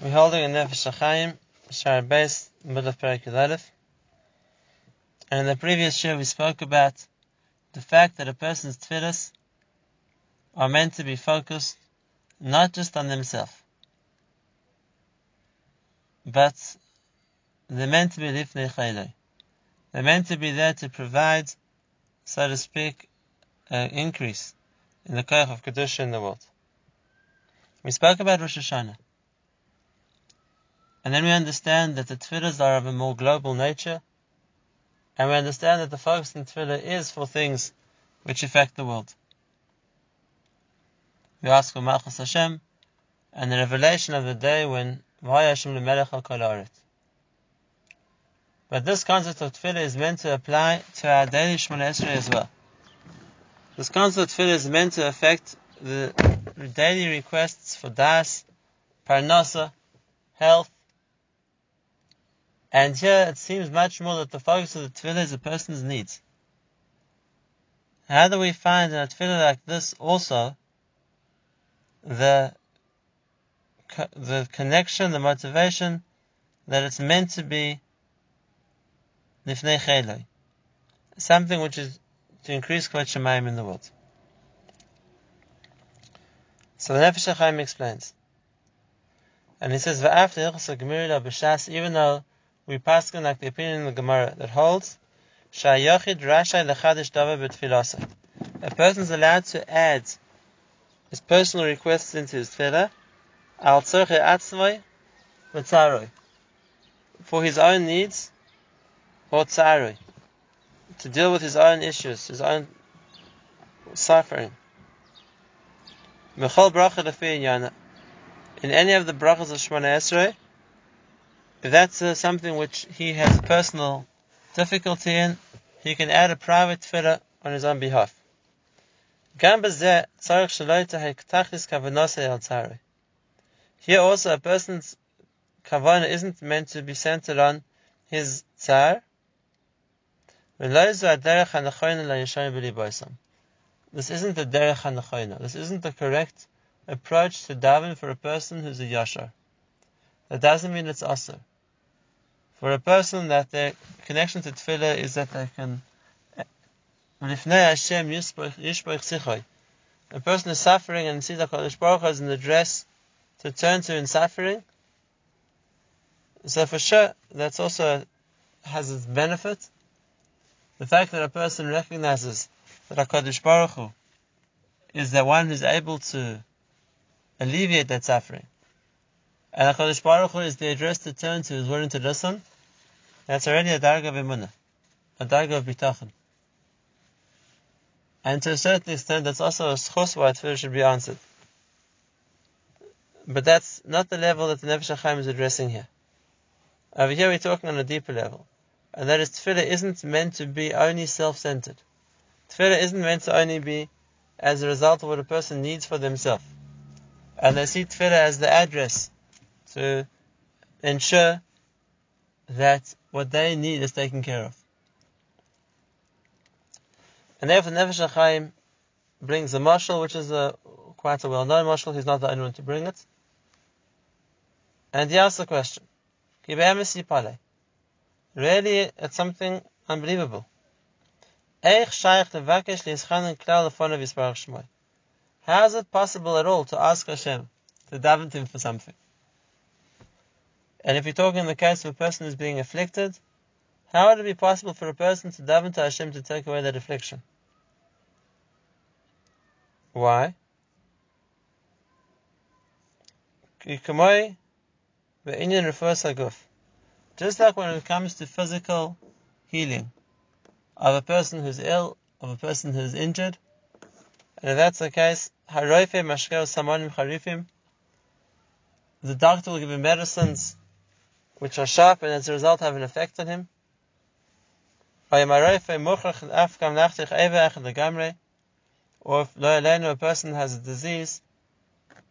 We're holding a Nefesh HaChaim, Shar Beis, middle of Perek Aleph. And in the previous show we spoke about the fact that a person's tefillahs are meant to be focused not just on themselves, but they're meant to be lifnei chayloi. They're meant to be there to provide, so to speak, an increase in the koach of Kedusha in the world. We spoke about Rosh Hashanah. And then we understand that the tefillahs are of a more global nature, and we understand that the focus in tefillah is for things which affect the world. We ask for Malchus Hashem, and the revelation of the day when Vayashim Lemelech al But this concept of tefillah is meant to apply to our daily Shemona Esrei as well. This concept of tefillah is meant to affect the daily requests for das, parnasa, health, and here it seems much more that the focus of the tefillah is a person's needs. How do we find in a tefillah like this also the the connection, the motivation that it's meant to be nifnei cheloi, something which is to increase kvod shemayim in the world. So the Nefesh HaChaim explains, and he says, "Va'after ilchas gemira b'shas," even though we pass like the opinion of the Gemara that holds Shayachid Rashai Lechadish Dava B'Tfilasa. A person is allowed to add his personal requests into his tefillah al tzorche atzmai v'tzaroi for his own needs or tzaroi to deal with his own issues, his own suffering. Mechol bracha in any of the brachas of Shemona Esrei, that's uh, something which he has personal difficulty in, he can add a private tefillah on his own behalf. Here also a person's kavanah isn't meant to be centered on his tsar. This isn't the derech hanachona. This isn't the correct approach to daven for a person who's a yashar. That doesn't mean it's asr for a person that their connection to tefillah is that they can a person is suffering and sees HaKadosh Baruch Hu as an address to turn to in suffering. So for sure, that's also has its benefit. The fact that a person recognizes that HaKadosh Baruch Hu is the one who's able to alleviate that suffering. And HaKadosh Baruch Hu is the address to turn to, is willing to listen. That's already a darga of a darga of bitachon. And to a certain extent, that's also a schos why tefillah should be answered. But that's not the level that the Nefesh HaChaim is addressing here. Over here we're talking on a deeper level. And that is tefillah isn't meant to be only self-centered. Tefillah isn't meant to only be as a result of what a person needs for themselves. And they see tefillah as the address to ensure that what they need is taken care of. And therefore, Nefesh HaChaim brings a mashal, which is a quite a well-known mashal. He's not the only one to bring it. And he asks the question, Really, it's something unbelievable. How is it possible at all to ask Hashem to daven him for something? And if you're talking in the case of a person who's being afflicted, how would it be possible for a person to daven to Hashem to take away that affliction? Why? The Indian refers to guf. Just like when it comes to physical healing of a person who's ill, of a person who's injured, and if that's the case, the doctor will give him medicines which are sharp and as a result have an effect on him. Or if a person has a disease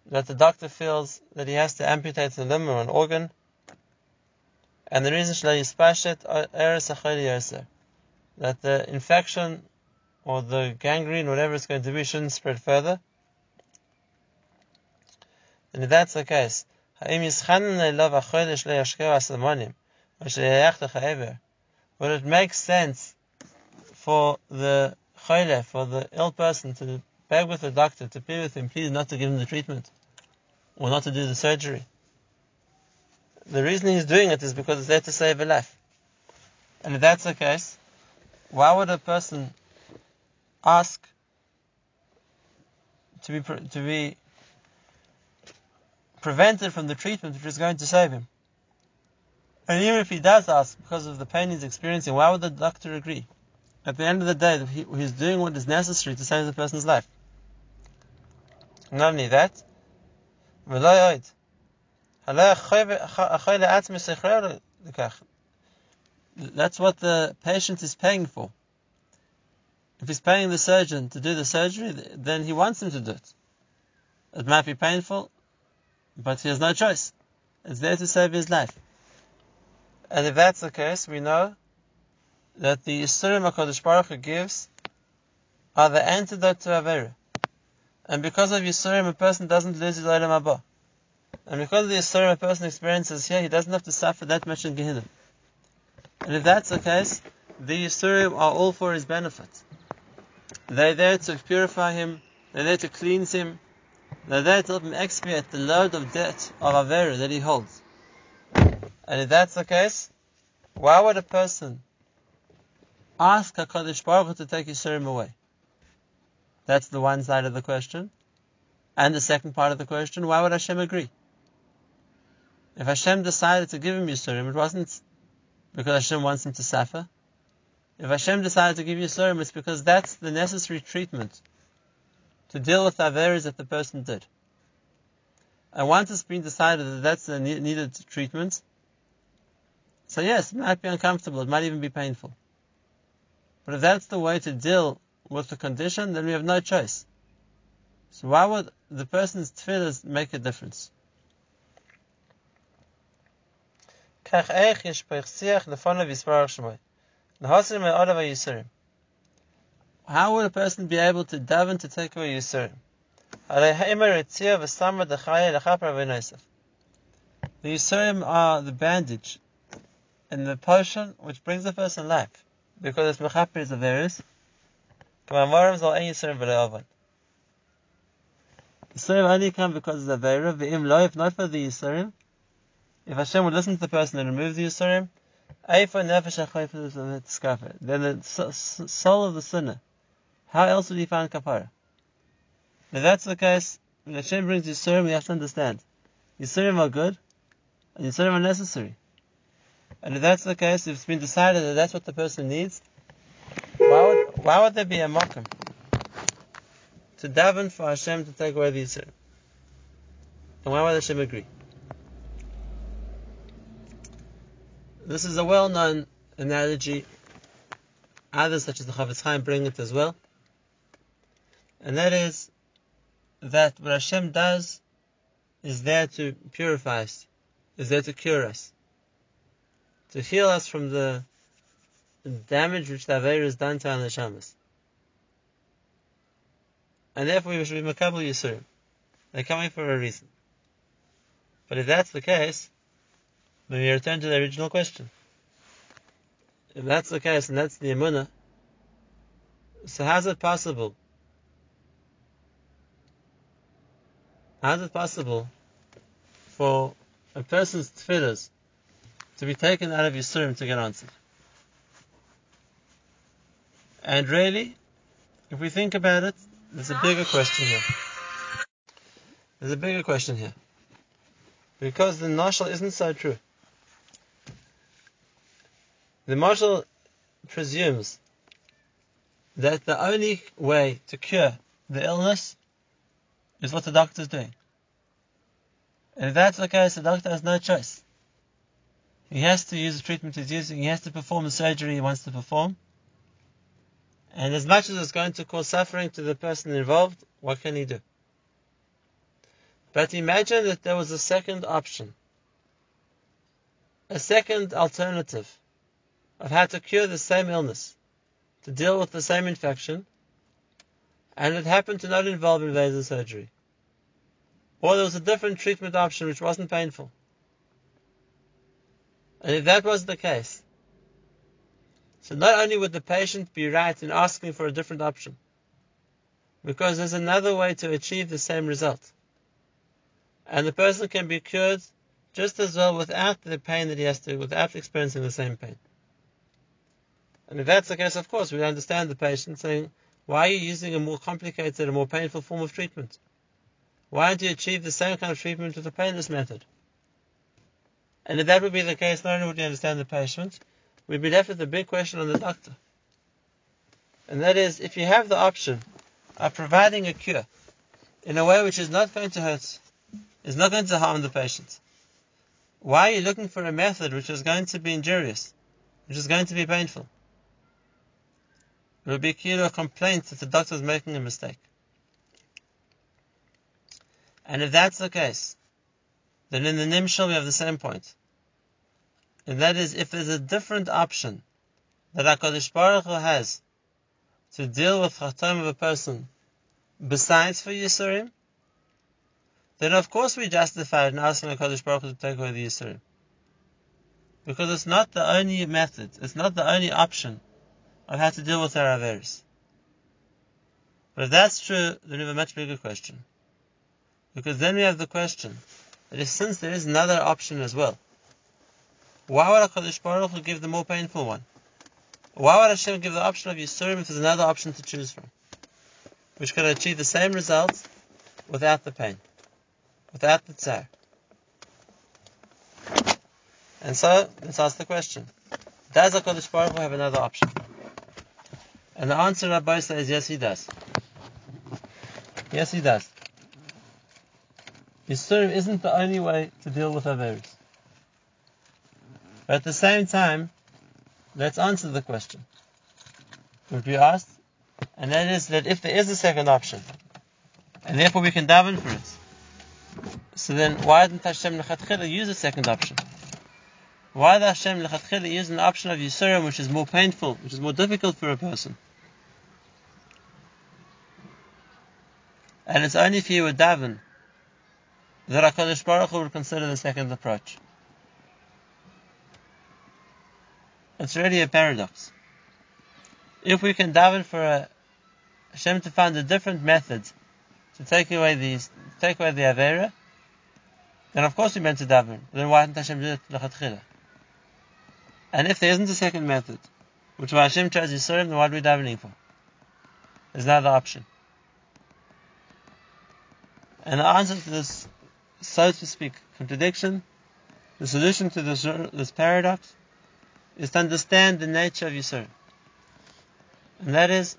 that the doctor feels that he has to amputate a limb or an organ, and the reason uh, that the infection or the gangrene, whatever it's going to be, shouldn't spread further. And if that's the case, would it make sense for the chole, for the ill person, to beg with the doctor, to plead with him, please not to give him the treatment, or not to do the surgery? The reason he's doing it is because it's there to save a life. And if that's the case, why would a person ask to be to be prevented from the treatment which is going to save him? And even if he does ask because of the pain he's experiencing, why would the doctor agree? At the end of the day, he's doing what is necessary to save the person's life. Not only that, that's what the patient is paying for. If he's paying the surgeon to do the surgery, then he wants him to do it. It might be painful, but he has no choice. It's there to save his life. And if that's the case, we know that the Yisurim HaKadosh Baruch Hu gives are the antidote to Avera. And because of Yisurim, a person doesn't lose his Olam Haba. And because of the Yisurim a person experiences here, he doesn't have to suffer that much in Gehenna. And if that's the case, the Yisurim are all for his benefit. They're there to purify him, they're there to cleanse him, to help him expiate the load of debt of Avera that he holds. And if that's the case, why would a person ask HaKadosh Baruch Hu to take his Yisurim away? That's the one side of the question. And the second part of the question, why would Hashem agree? If Hashem decided to give him Yisurim, it wasn't because Hashem wants him to suffer. If Hashem decided to give Yisurim, it's because that's the necessary treatment to deal with the averas that the person did. And once it's been decided that that's the needed treatment, so yes, it might be uncomfortable, it might even be painful. But if that's the way to deal with the condition, then we have no choice. So why would the person's tefillahs make a difference? Eich siach shmoi. Nehasim How would a person be able to daven to take away Yisurim? The Yisurim are the bandage and the potion which brings a person life, because it's mechaper is Averis. The yisurim only come because of the Avera, if not for the Yisurim, if Hashem would listen to the person and remove the Yisurim, then the soul of the sinner, how else would he find kapara? If that's the case, when Hashem brings Yisurim, we have to understand. Yisurim are good, and Yisurim are necessary. And if that's the case, if it's been decided that that's what the person needs, why would, why would there be a mokum? To daven for Hashem to take away the Yisurim. And why would Hashem agree? This is a well-known analogy. Others, such as the Chofetz Chaim, bring it as well. And that is that what Hashem does is there to purify us, is there to cure us, to heal us from the damage which the Avera has done to our neshamas. And therefore we should be makabel yisurim. They're coming for a reason. But if that's the case, then we return to the original question. If that's the case, and that's the emunah, so how's it possible? How's it possible for a person's tefillahs to be taken out of Yisurim to get answered? And really, if we think about it, there's a bigger question here. There's a bigger question here. Because the mashal isn't so true. The mashal presumes that the only way to cure the illness is what the doctor is doing. And if that's the case, the doctor has no choice. He has to use the treatment he's using, he has to perform the surgery he wants to perform. And as much as it's going to cause suffering to the person involved, what can he do? But imagine that there was a second option, a second alternative of how to cure the same illness, to deal with the same infection, and it happened to not involve invasive surgery. or there was a different treatment option which wasn't painful. And if that was the case, so not only would the patient be right in asking for a different option, because there's another way to achieve the same result. And the person can be cured just as well without the pain that he has to, without experiencing the same pain. And if that's the case, of course, we understand the patient saying, why are you using a more complicated, a more painful form of treatment? Why don't you achieve the same kind of treatment with a painless method? And if that would be the case, not only would you understand the patient, we'd be left with a big question on the doctor. And that is, if you have the option of providing a cure in a way which is not going to hurt, is not going to harm the patient, why are you looking for a method which is going to be injurious, which is going to be painful? It would be a complaint that the doctor is making a mistake. And if that's the case, then in the Nimshal we have the same point. And that is, if there's a different option that HaKadosh Baruch Hu has to deal with Chatam of a person besides for Yisurim, then of course we justify in asking HaKadosh Baruch Hu to take away the Yisurim. Because it's not the only method, it's not the only option of how to deal with our Averis. But if that's true, then we have a much bigger question. Because then we have the question that if since there is another option as well, why would HaKadosh Baruch Hu give the more painful one? Why would Hashem give the option of Yisurim if there's another option to choose from? Which can achieve the same results without the pain, without the tsar. And so, let's ask the question. Does HaKadosh Baruch Hu have another option? And the answer Rabbi says, yes, he does. Yes, he does. Yisurim isn't the only way to deal with Averis. But at the same time, let's answer the question. Would be asked, and that is that if there is a second option, and therefore we can daven for it, so then why didn't Hashem lechatchila use a second option? Why did Hashem lechatchila use an option of Yisurim which is more painful, which is more difficult for a person? And it's only if you would daven that HaKadosh Baruch Hu would consider the second approach. It's really a paradox. If we can daven for a Hashem to find a different method to take away these, take away the Avera, then of course we meant to daven. Then why didn't Hashem do it lechatchila? And if there isn't a second method, which Hashem chose Yisurim, then what are we davening for? Is There's another option. And the answer to this, so to speak, contradiction, the solution to this, this paradox, is to understand the nature of Yisur. And that is,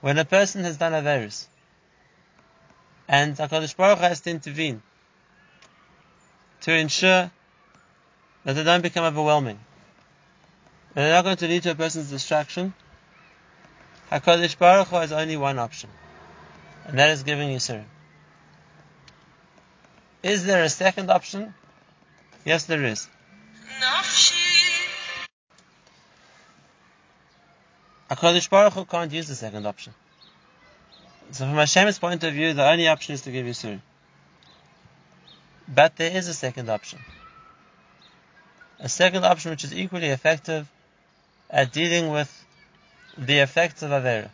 when a person has done Averis, and HaKadosh Baruch has to intervene to ensure that they don't become overwhelming, and they're not going to lead to a person's destruction, HaKadosh Baruch Hu has only one option, and that is giving Yisur. Is there a second option? Yes, there is. HaKadosh Baruch Hu can't use the second option. So from Hashem's point of view, the only option is to give you Yisur. But there is a second option. A second option which is equally effective at dealing with the effects of Avera.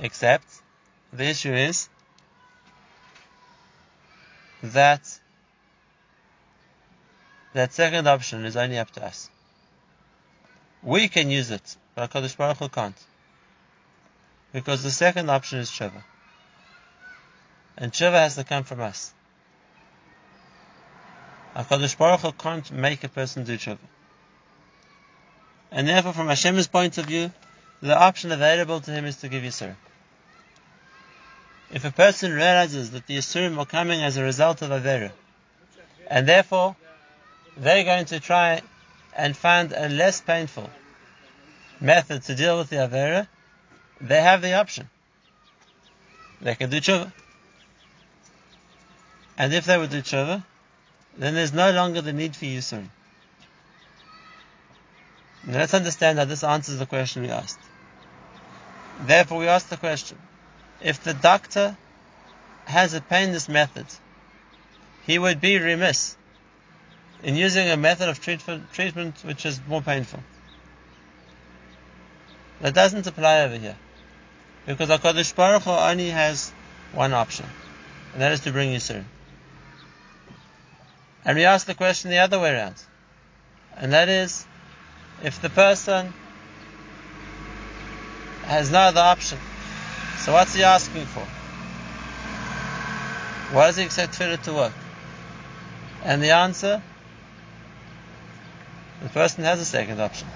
Except, the issue is that that second option is only up to us. We can use it, but HaKadosh Baruch Hu can't. Because the second option is tshuva. And tshuva has to come from us. HaKadosh Baruch Hu can't make a person do tshuva. And therefore, from Hashem's point of view, the option available to him is to give you Yisur. If a person realizes that the Yisurim are coming as a result of Avera, and therefore they're going to try and find a less painful method to deal with the Avera, they have the option. They can do tshuva. And if they would do tshuva, then there's no longer the need for Yisurim. Now let's understand how this answers the question we asked. Therefore, we asked the question: If the doctor has obtained this method, he would be remiss in using a method of treatment, which is more painful. That doesn't apply over here. Because HaKadosh Baruch Hu only has one option, and that is to bring Yisur. And we ask the question the other way around. And that is, if the person has no other option, so what's he asking for? Why does he expect tefillah to work? And the answer, the person has a second option.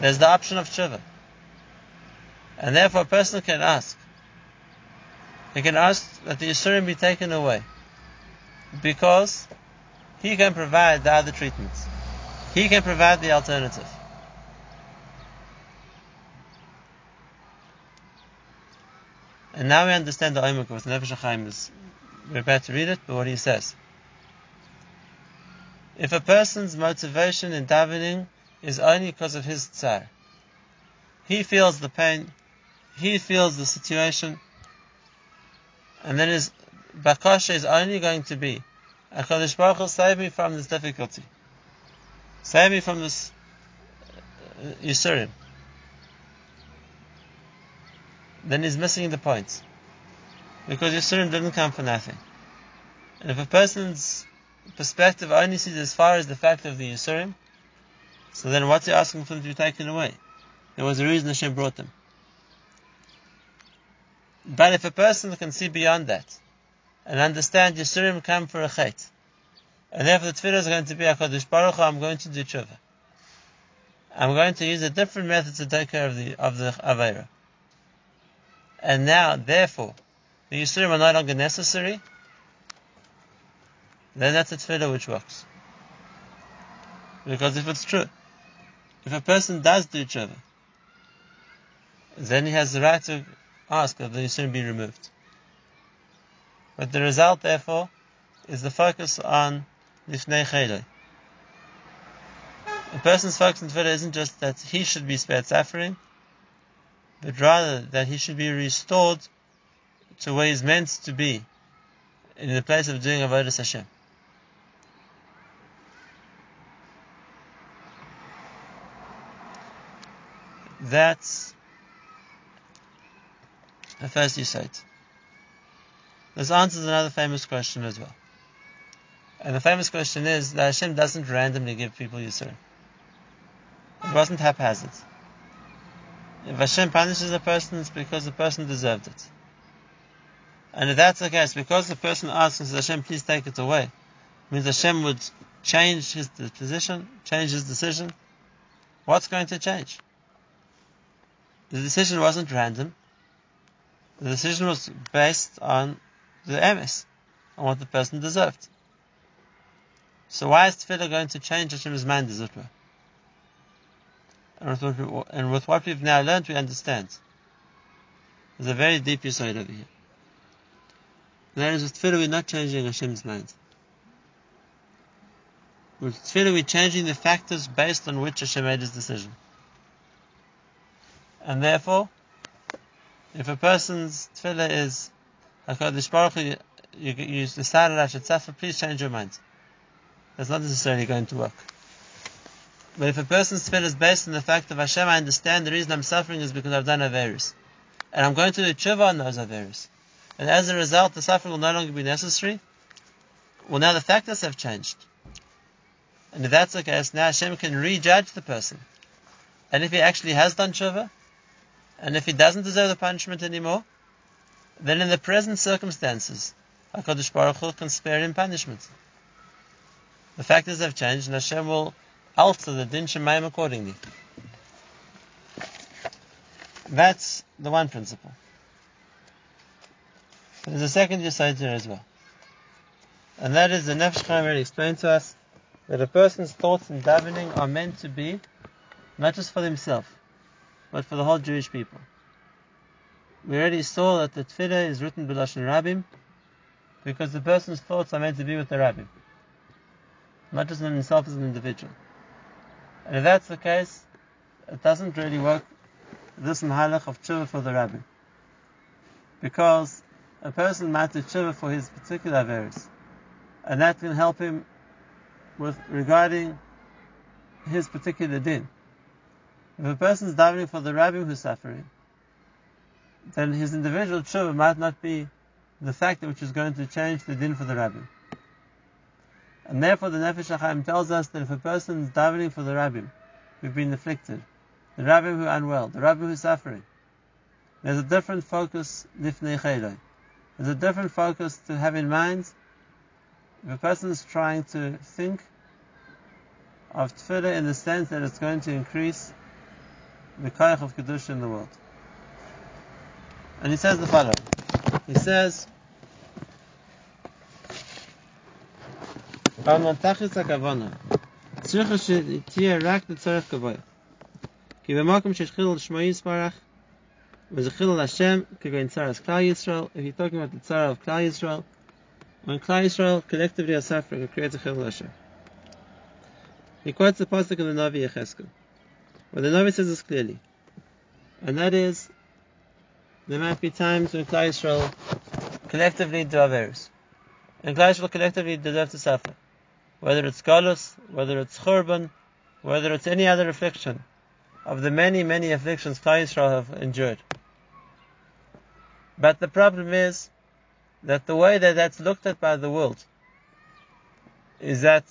There's the option of tshuva. And therefore a person can ask. He can ask that the Yisurim be taken away. Because he can provide the other treatments. He can provide the alternative. And now we understand the Oimuk of Nefesh HaChaim is, we're about to read it, but what he says. If a person's motivation in davening is only because of his tsar, he feels the pain, he feels the situation, and then his bakasha is only going to be, HaKadosh Baruch Hu, save me from this difficulty. Save me from this uh, Yisurim. Then he's missing the point. Because Yisurim didn't come for nothing. And if a person's perspective only sees as far as the fact of the Yisurim, so then what's he asking for them to be taken away? There was a reason Hashem brought them. But if a person can see beyond that, and understand Yisurim come for a chait, and therefore the tefillah is going to be HaKadosh Baruch Hu, I'm going to do tshuva. I'm going to use a different method to take care of the, of the Avera. And now, therefore, the Yisurim are no longer necessary, then that's a tefillah which works. Because if it's true, if a person does do tshuva, then he has the right to ask that the Yisurim be removed. But the result, therefore, is the focus on Lifnei Cheloi. A person's focus on tefillah isn't just that he should be spared suffering, but rather that he should be restored to where he's meant to be, in the place of doing avodas Hashem. That's the first Yisait. This answers another famous question as well. And the famous question is that Hashem doesn't randomly give people Yisur. It wasn't haphazard. If Hashem punishes a person, it's because the person deserved it. And if that's the case, because the person asks and says, Hashem, please take it away, it means Hashem would change his position, change his decision. What's going to change? The decision wasn't random. The decision was based on the emes, on what the person deserved. So why is tefillah going to change Hashem's mind, as it were? And with, what we've now learned, we understand. There's a very deep side over here. That is with tefillah, we're not changing Hashem's mind. With tefillah, we're changing the factors based on which Hashem made his decision. And therefore, if a person's tefillah is HaKadosh Baruch Hu, you, you decided I should suffer, please change your mind. That's not necessarily going to work. But if a person's tefillah is based on the fact of Hashem, I understand the reason I'm suffering is because I've done Averis. And I'm going to do tshuva on those Averis. And as a result, the suffering will no longer be necessary. Well, now the factors have changed. And if that's the case, now Hashem can rejudge the person. And if he actually has done tshuva, and if he doesn't deserve the punishment anymore, then in the present circumstances, HaKadosh Baruch Hu can spare him punishment. The factors have changed, and Hashem will alter the din shemaim accordingly. That's the one principle. There's a second here as well. And that is the Nefesh Chaim already explained to us that a person's thoughts and davening are meant to be not just for himself, but for the whole Jewish people. We already saw that the tefillah is written b'lashon rabbim because the person's thoughts are meant to be with the rabbim, not just on himself as an individual. And if that's the case, it doesn't really work this mahalach of tshuva for the rabbim. Because a person might do tshuva for his particular averis, and that can help him with regarding his particular din. If a person is davening for the rabbim who's suffering, then his individual tshuva might not be the factor which is going to change the din for the rabbim. And therefore the Nefesh HaChaim tells us that if a person is davening for the rabbim who've been afflicted, the rabbim who are unwell, the rabbim who are suffering, there's a different focus lifnei. There's a different focus to have in mind if a person is trying to think of tefillah in the sense that it's going to increase the koyach of kedusha in the world. And he says the following. He says, But if you're talking about the of when Klal Yisrael collectively are suffering, it creates a chil He quotes the pasuk in the Navi Yecheskel, where the Navi says this clearly, and that is, there might be times when Klal Yisrael collectively do averis, and Klal Yisrael collectively deserve to suffer whether it's Galus, whether it's Churban, whether it's any other affliction, of the many, many afflictions Klal Yisrael have endured. But the problem is that the way that that's looked at by the world is that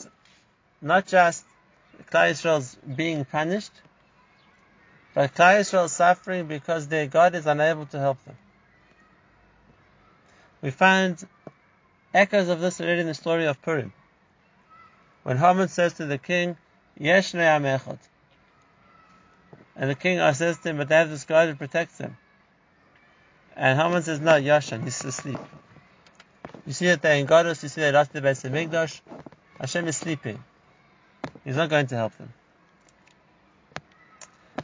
not just Klal Yisrael's being punished, but Klal Yisrael suffering because their God is unable to help them. We find echoes of this already in the story of Purim. When Haman says to the king, Yesh Amechot. And the king says to him, but they have this God who protects them. And Haman says, no, Yashan, he's asleep. You see that they're in Godus, you see they lost the base of Migdosh. Hashem is sleeping. He's not going to help them.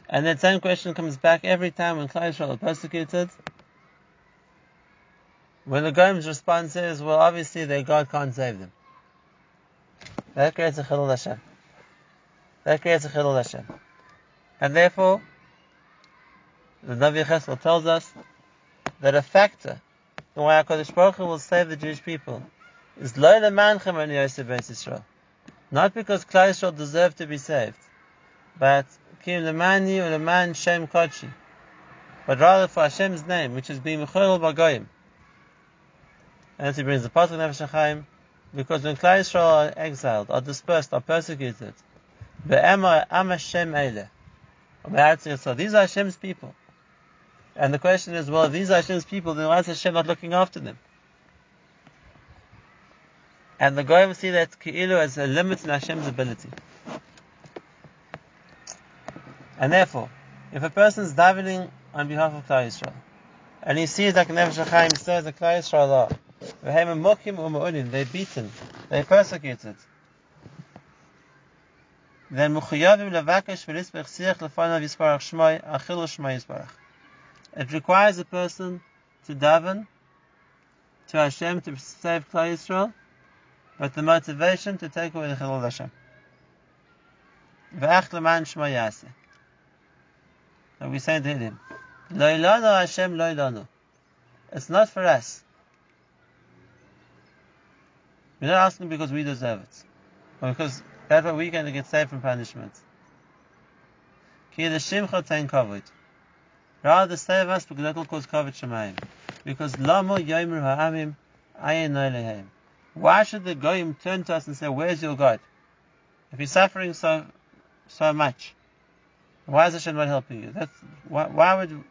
And that same question comes back every time when Klal Yisrael are persecuted. When the Goim's response is, well, obviously their God can't save them. That creates a chilul Hashem. That creates a chilul Hashem. And therefore, the Navi Chesel tells us that a factor in why HaKadosh Baruch Hu will save the Jewish people is lo lemanchem and Yosef Beis Yisrael. Not because Klal Yisrael deserve to be saved, but kim lemani or leman shem kochi, but rather for Hashem's name, which is being mechorel bagoyim. And he brings the pasuk Nefesh HaChaim, because when Klal Yisrael are exiled, are dispersed, are persecuted, these are Hashem's people. And the question is, well, these are Hashem's people, then why is Hashem not looking after them? And the Goyim see that Ki'ilu as a limit in Hashem's ability. And therefore, if a person is davening on behalf of Klal Yisrael, and he sees that Nefesh says that Klal Yisrael they're beaten, they're persecuted, then Mukhayavim levakesh v'lisbech siach lefanav yisparach shmai, achilu shmai yisparach. It requires a person to daven to Hashem to save Klal Yisrael, but the motivation to take away the Chilul Hashem. V'ach leman shma yaseh. So we say to him, Lo ilanu Hashem lo ilanu. It's not for us. We're not asking because we deserve it, or because that way we're going to get saved from punishment. Rather save us because that will cause kavod shemayim. Because lamo yomer ha'amim ayin lehem. Why should the goyim turn to us and say, "Where's your God?" If you're suffering so so much, why is Hashem not helping you? That's why, why would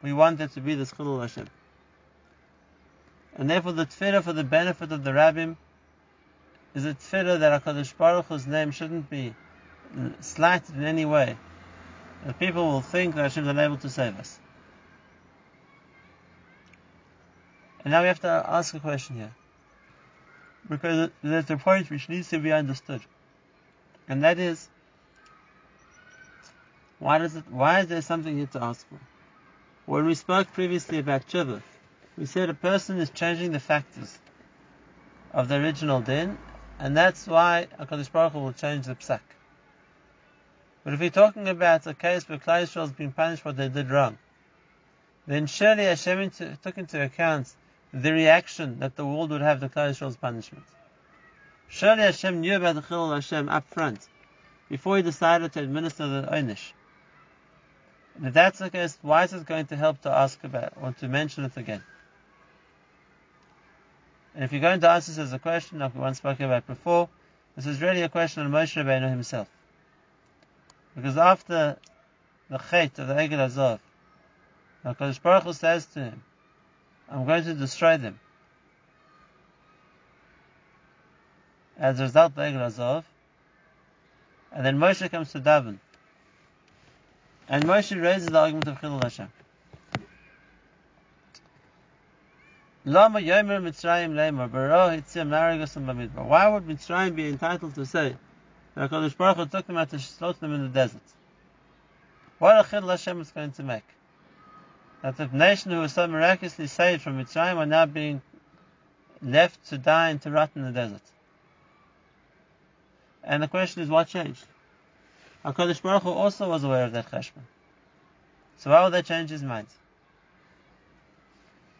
we want there to be this chilul Hashem? And therefore, the tefillah for the benefit of the rabbim is a tefillah that HaKadosh Baruch Hu's name shouldn't be slighted in any way. That people will think that Hashem is unable to save us. And now we have to ask a question here. Because there's a point which needs to be understood. And that is, why does it, why is there something here to ask for? When we spoke previously about tshuva, we said a person is changing the factors of the original din, and that's why HaKadosh Baruch Hu will change the psak. But if we're talking about a case where Klal Yisrael has been punished for what they did wrong, then surely Hashem took into account the reaction that the world would have to Klal Yisrael's punishment. Surely Hashem knew about the Chilul Hashem up front, before he decided to administer the onish. If that's the case, why is it going to help to ask about or to mention it again? And if you're going to answer this as a question, like we once spoke about before, this is really a question on Moshe Rabbeinu himself. Because after the chait of the Egel HaZahav, HaKadosh Baruch Hu says to him, I'm going to destroy them. As a result the Egel HaZahav, and then Moshe comes to daven. And Moshe raises the argument of Chilul Hashem. Lama Yomer Mitzrayim Baro Hitzim Bamidbar. Why would Mitzrayim be entitled to say that HaKadosh Baruch Hu took them out to slaughter them in the desert? What a Chilul Hashem is going to make? That the nation who was so miraculously saved from Mitzrayim are now being left to die and to rot in the desert. And the question is, what changed? HaKadosh Baruch Hu also was aware of that cheshbon. So why would they change his mind?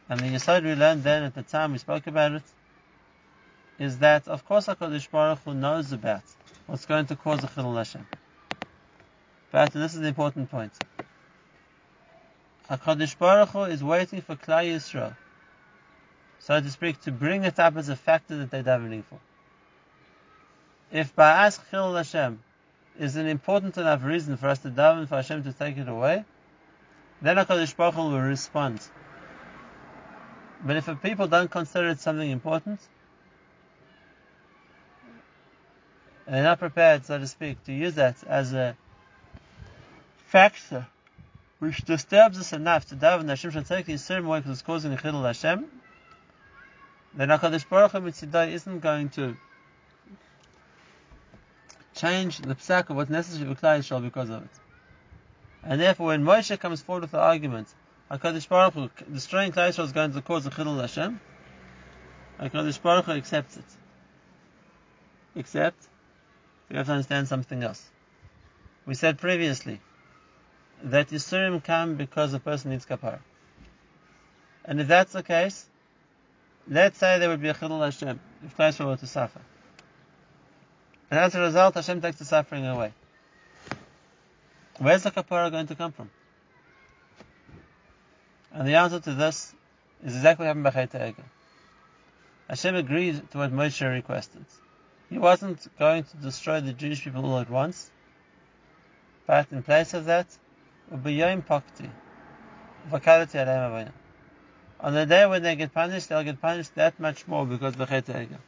And the Yisod we learned then at the time we spoke about it, is that of course HaKadosh Baruch Hu knows about what's going to cause a Chilul Hashem. But, this is the important point, HaKadosh Baruch Hu is waiting for Klal Yisrael, so to speak, to bring it up as a factor that they're davening for. If by us Chilul Hashem is an important enough reason for us to daven for Hashem to take it away, then HaKadosh Baruch Hu will respond. But if people don't consider it something important, and they're not prepared, so to speak, to use that as a factor which disturbs us enough to daven Hashem should take the Yisurim away because it's causing a chilul Hashem, then HaKadosh Baruch Hu Mitzidai isn't going to change the psak of what's necessary for Klal Yisrael because of it. And therefore, when Moshe comes forward with the argument, HaKadosh Baruch Hu, destroying Klal Yisrael is going to cause a chilul Hashem, HaKadosh Baruch Hu accepts it. Except, we have to understand something else. We said previously, that Yisurim come because a person needs kapara. And if that's the case, let's say there would be a chilul Hashem, if Klal Yisrael were to suffer. And as a result, Hashem takes the suffering away. Where's the kapara going to come from? And the answer to this is exactly what happened by Chet. Hashem agreed to what Moshe requested. He wasn't going to destroy the Jewish people all at once, but in place of that, on the day when they get punished, they'll get punished that much more because of the Egel.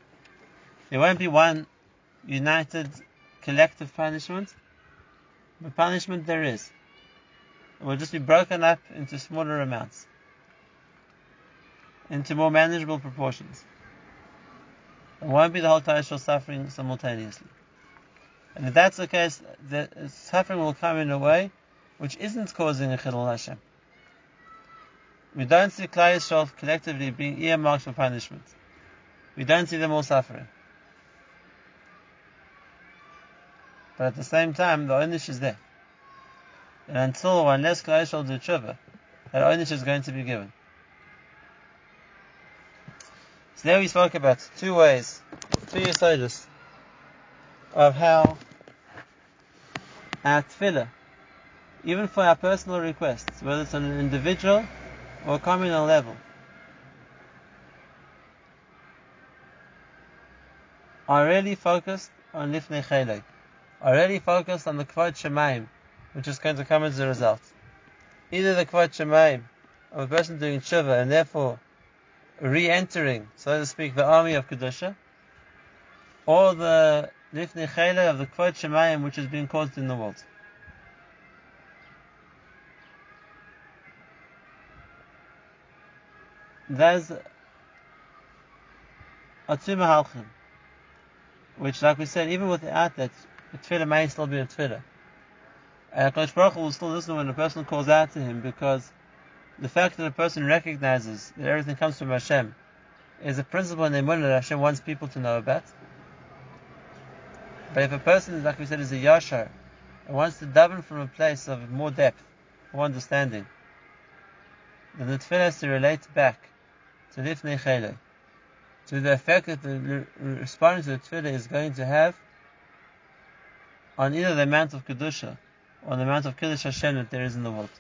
There won't be one united collective punishment, but punishment there is. It will just be broken up into smaller amounts, into more manageable proportions. It won't be the whole Torah suffering simultaneously. And if that's the case, the suffering will come in a way which isn't causing a chilul Hashem. We don't see Klal Yisrael collectively being earmarked for punishment. We don't see them all suffering. But at the same time, the onish is there. And until or unless Klal Yisrael do tshuva, that onish is going to be given. So there we spoke about two ways, two yesodis, of how our tefillah, even for our personal requests, whether it's on an individual or communal level, are really focused on lifnei are really focused on the Kvod Shemaim, which is going to come as a result. Either the Kvod Shemaim of a person doing tshuva and therefore re-entering, so to speak, the army of Kedusha, or the Lifnei Chele of the Kvod Shemaim which is being caused in the world. There's a two which, like we said, even without that, the tefillah may still be a tefillah. And HaKadosh Baruch Hu will still listen when a person calls out to him because the fact that a person recognizes that everything comes from Hashem is a principle in the Emunah that Hashem wants people to know about. But if a person, like we said, is a yashar and wants to daven from a place of more depth, more understanding, then the tefillah has to relate back to Lifnei Chele, to the effect that the responding to the tefillah is going to have on either the amount of kedusha or the amount of kiddush Hashem that there is in the world.